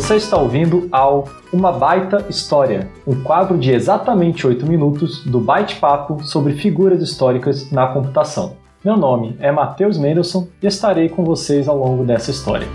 Você está ouvindo ao Uma Baita História, um quadro de exatamente 8 minutos do Byte Papo sobre figuras históricas na computação. Meu nome é Matheus Mendelssohn e estarei com vocês ao longo dessa história.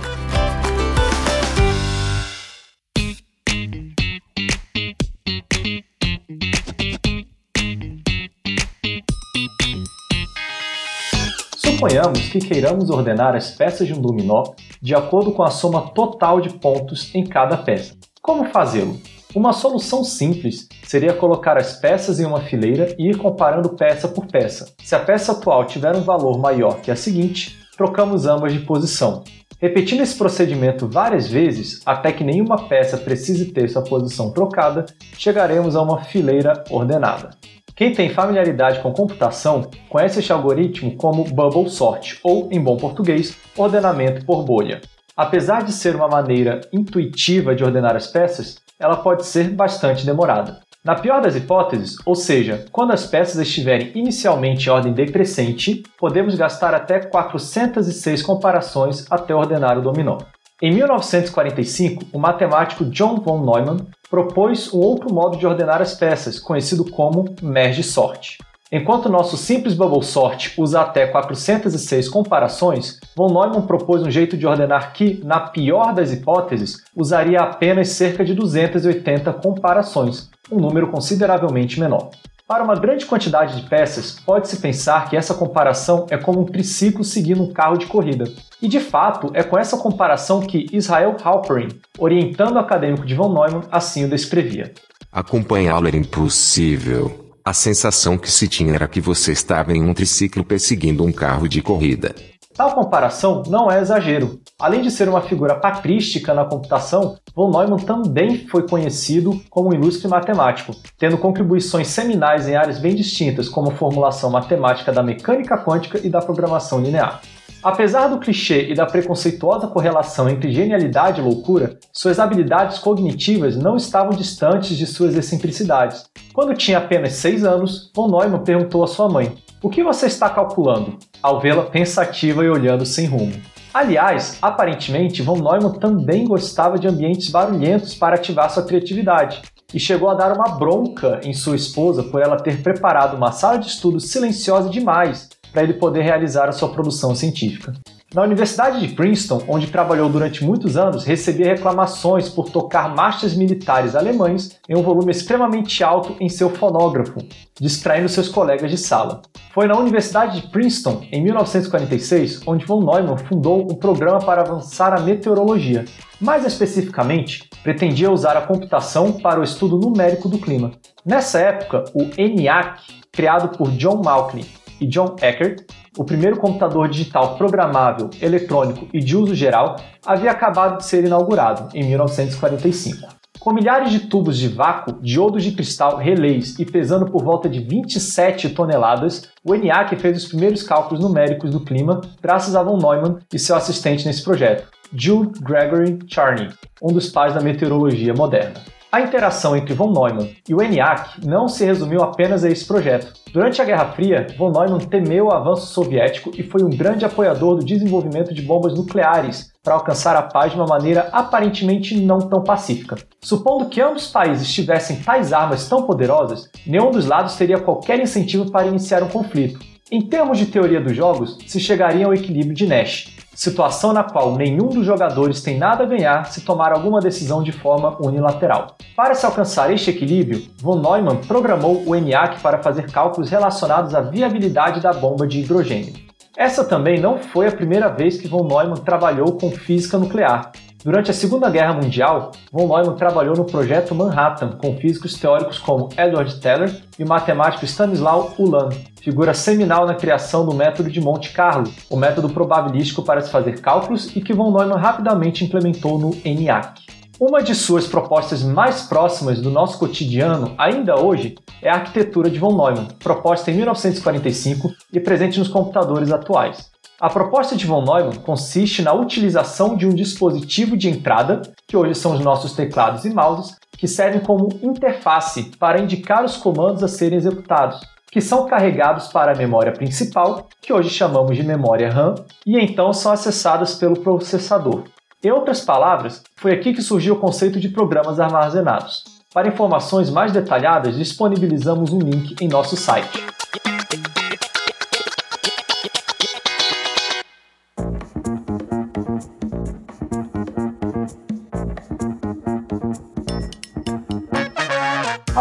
Suponhamos que queiramos ordenar as peças de um dominó de acordo com a soma total de pontos em cada peça. Como fazê-lo? Uma solução simples seria colocar as peças em uma fileira e ir comparando peça por peça. Se a peça atual tiver um valor maior que a seguinte, trocamos ambas de posição. Repetindo esse procedimento várias vezes, até que nenhuma peça precise ter sua posição trocada, chegaremos a uma fileira ordenada. Quem tem familiaridade com computação conhece este algoritmo como Bubble Sort, ou, em bom português, ordenamento por bolha. Apesar de ser uma maneira intuitiva de ordenar as peças, ela pode ser bastante demorada. Na pior das hipóteses, ou seja, quando as peças estiverem inicialmente em ordem decrescente, podemos gastar até 406 comparações até ordenar o dominó. Em 1945, o matemático John von Neumann propôs um outro modo de ordenar as peças, conhecido como merge sort. Enquanto nosso simples bubble sort usa até 406 comparações, von Neumann propôs um jeito de ordenar que, na pior das hipóteses, usaria apenas cerca de 280 comparações, um número consideravelmente menor. Para uma grande quantidade de peças, pode-se pensar que essa comparação é como um triciclo seguindo um carro de corrida. E de fato, é com essa comparação que Israel Halperin, orientando o acadêmico de von Neumann, assim o descrevia. Acompanhá-lo era impossível. A sensação que se tinha era que você estava em um triciclo perseguindo um carro de corrida. Tal comparação não é exagero. Além de ser uma figura patrística na computação, von Neumann também foi conhecido como um ilustre matemático, tendo contribuições seminais em áreas bem distintas, como formulação matemática da mecânica quântica e da programação linear. Apesar do clichê e da preconceituosa correlação entre genialidade e loucura, suas habilidades cognitivas não estavam distantes de suas excentricidades. Quando tinha apenas 6 anos, von Neumann perguntou à sua mãe: O que você está calculando? Ao vê-la pensativa e olhando sem rumo. Aliás, aparentemente, von Neumann também gostava de ambientes barulhentos para ativar sua criatividade, e chegou a dar uma bronca em sua esposa por ela ter preparado uma sala de estudo silenciosa demais para ele poder realizar a sua produção científica. Na Universidade de Princeton, onde trabalhou durante muitos anos, recebia reclamações por tocar marchas militares alemães em um volume extremamente alto em seu fonógrafo, distraindo seus colegas de sala. Foi na Universidade de Princeton, em 1946, onde von Neumann fundou um programa para avançar a meteorologia. Mais especificamente, pretendia usar a computação para o estudo numérico do clima. Nessa época, o ENIAC, criado por John Malkin e John Eckert, o primeiro computador digital programável, eletrônico e de uso geral, havia acabado de ser inaugurado, em 1945. Com milhares de tubos de vácuo, diodos de cristal, relés e pesando por volta de 27 toneladas, o ENIAC fez os primeiros cálculos numéricos do clima graças a von Neumann e seu assistente nesse projeto, Jules Gregory Charney, um dos pais da meteorologia moderna. A interação entre von Neumann e o ENIAC não se resumiu apenas a esse projeto. Durante a Guerra Fria, von Neumann temeu o avanço soviético e foi um grande apoiador do desenvolvimento de bombas nucleares para alcançar a paz de uma maneira aparentemente não tão pacífica. Supondo que ambos os países tivessem tais armas tão poderosas, nenhum dos lados teria qualquer incentivo para iniciar um conflito. Em termos de teoria dos jogos, se chegaria ao equilíbrio de Nash, situação na qual nenhum dos jogadores tem nada a ganhar se tomar alguma decisão de forma unilateral. Para se alcançar este equilíbrio, von Neumann programou o ENIAC para fazer cálculos relacionados à viabilidade da bomba de hidrogênio. Essa também não foi a primeira vez que von Neumann trabalhou com física nuclear. Durante a Segunda Guerra Mundial, von Neumann trabalhou no Projeto Manhattan com físicos teóricos como Edward Teller e o matemático Stanislaw Ulam, figura seminal na criação do método de Monte Carlo, o método probabilístico para se fazer cálculos e que von Neumann rapidamente implementou no ENIAC. Uma de suas propostas mais próximas do nosso cotidiano, ainda hoje, é a arquitetura de von Neumann, proposta em 1945 e presente nos computadores atuais. A proposta de von Neumann consiste na utilização de um dispositivo de entrada, que hoje são os nossos teclados e mouses, que servem como interface para indicar os comandos a serem executados, que são carregados para a memória principal, que hoje chamamos de memória RAM, e então são acessadas pelo processador. Em outras palavras, foi aqui que surgiu o conceito de programas armazenados. Para informações mais detalhadas, disponibilizamos um link em nosso site.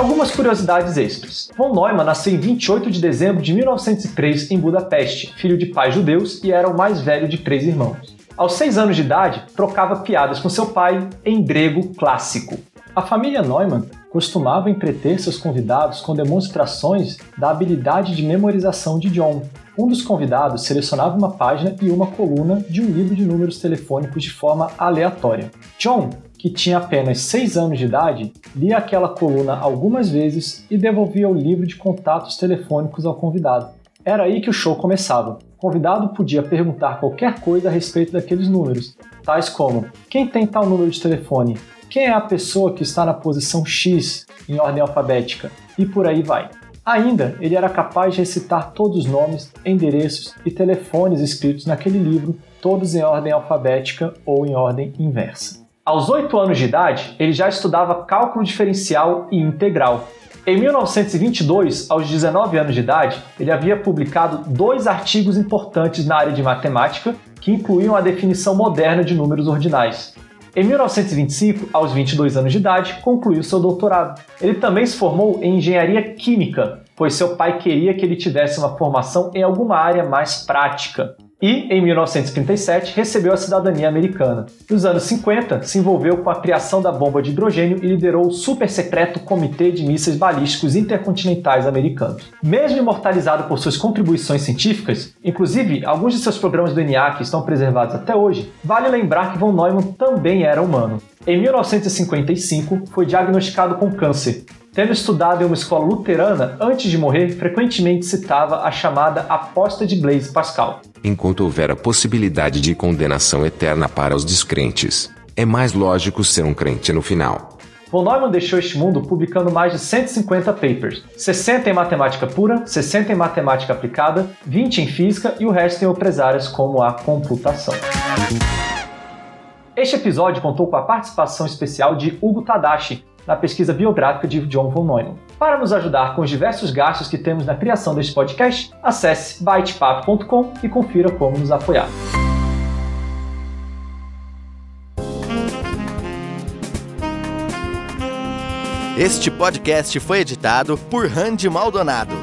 Algumas curiosidades extras. Von Neumann nasceu em 28 de dezembro de 1903 em Budapeste, filho de pais judeus e era o mais velho de três irmãos. Aos seis anos de idade, trocava piadas com seu pai em grego clássico. A família Neumann costumava entreter seus convidados com demonstrações da habilidade de memorização de John. Um dos convidados selecionava uma página e uma coluna de um livro de números telefônicos de forma aleatória. John, que tinha apenas seis anos de idade, lia aquela coluna algumas vezes e devolvia o livro de contatos telefônicos ao convidado. Era aí que o show começava. O convidado podia perguntar qualquer coisa a respeito daqueles números, tais como: quem tem tal número de telefone? Quem é a pessoa que está na posição X em ordem alfabética? E por aí vai. Ainda, ele era capaz de recitar todos os nomes, endereços e telefones escritos naquele livro, todos em ordem alfabética ou em ordem inversa. Aos 8 anos de idade, ele já estudava cálculo diferencial e integral, em 1922, aos 19 anos de idade, ele havia publicado dois artigos importantes na área de matemática que incluíam a definição moderna de números ordinais. Em 1925, aos 22 anos de idade, concluiu seu doutorado. Ele também se formou em engenharia química, pois seu pai queria que ele tivesse uma formação em alguma área mais prática e, em 1937, recebeu a cidadania americana. Nos anos 50, se envolveu com a criação da bomba de hidrogênio e liderou o super secreto Comitê de Mísseis Balísticos Intercontinentais Americanos. Mesmo imortalizado por suas contribuições científicas, inclusive alguns de seus programas do ENIAC estão preservados até hoje, vale lembrar que von Neumann também era humano. Em 1955, foi diagnosticado com câncer Tendo estudado em uma escola luterana, antes de morrer, frequentemente citava a chamada aposta de Blaise Pascal. Enquanto houver a possibilidade de condenação eterna para os descrentes, é mais lógico ser um crente no final. Von Neumann deixou este mundo publicando mais de 150 papers, 60 em matemática pura, 60 em matemática aplicada, 20 em física e o resto em outras áreas como a computação. Este episódio contou com a participação especial de Hugo Tadashi, na pesquisa biográfica de John von Neumann. Para nos ajudar com os diversos gastos que temos na criação deste podcast, acesse bytepapo.com e confira como nos apoiar. Este podcast foi editado por Randy Maldonado.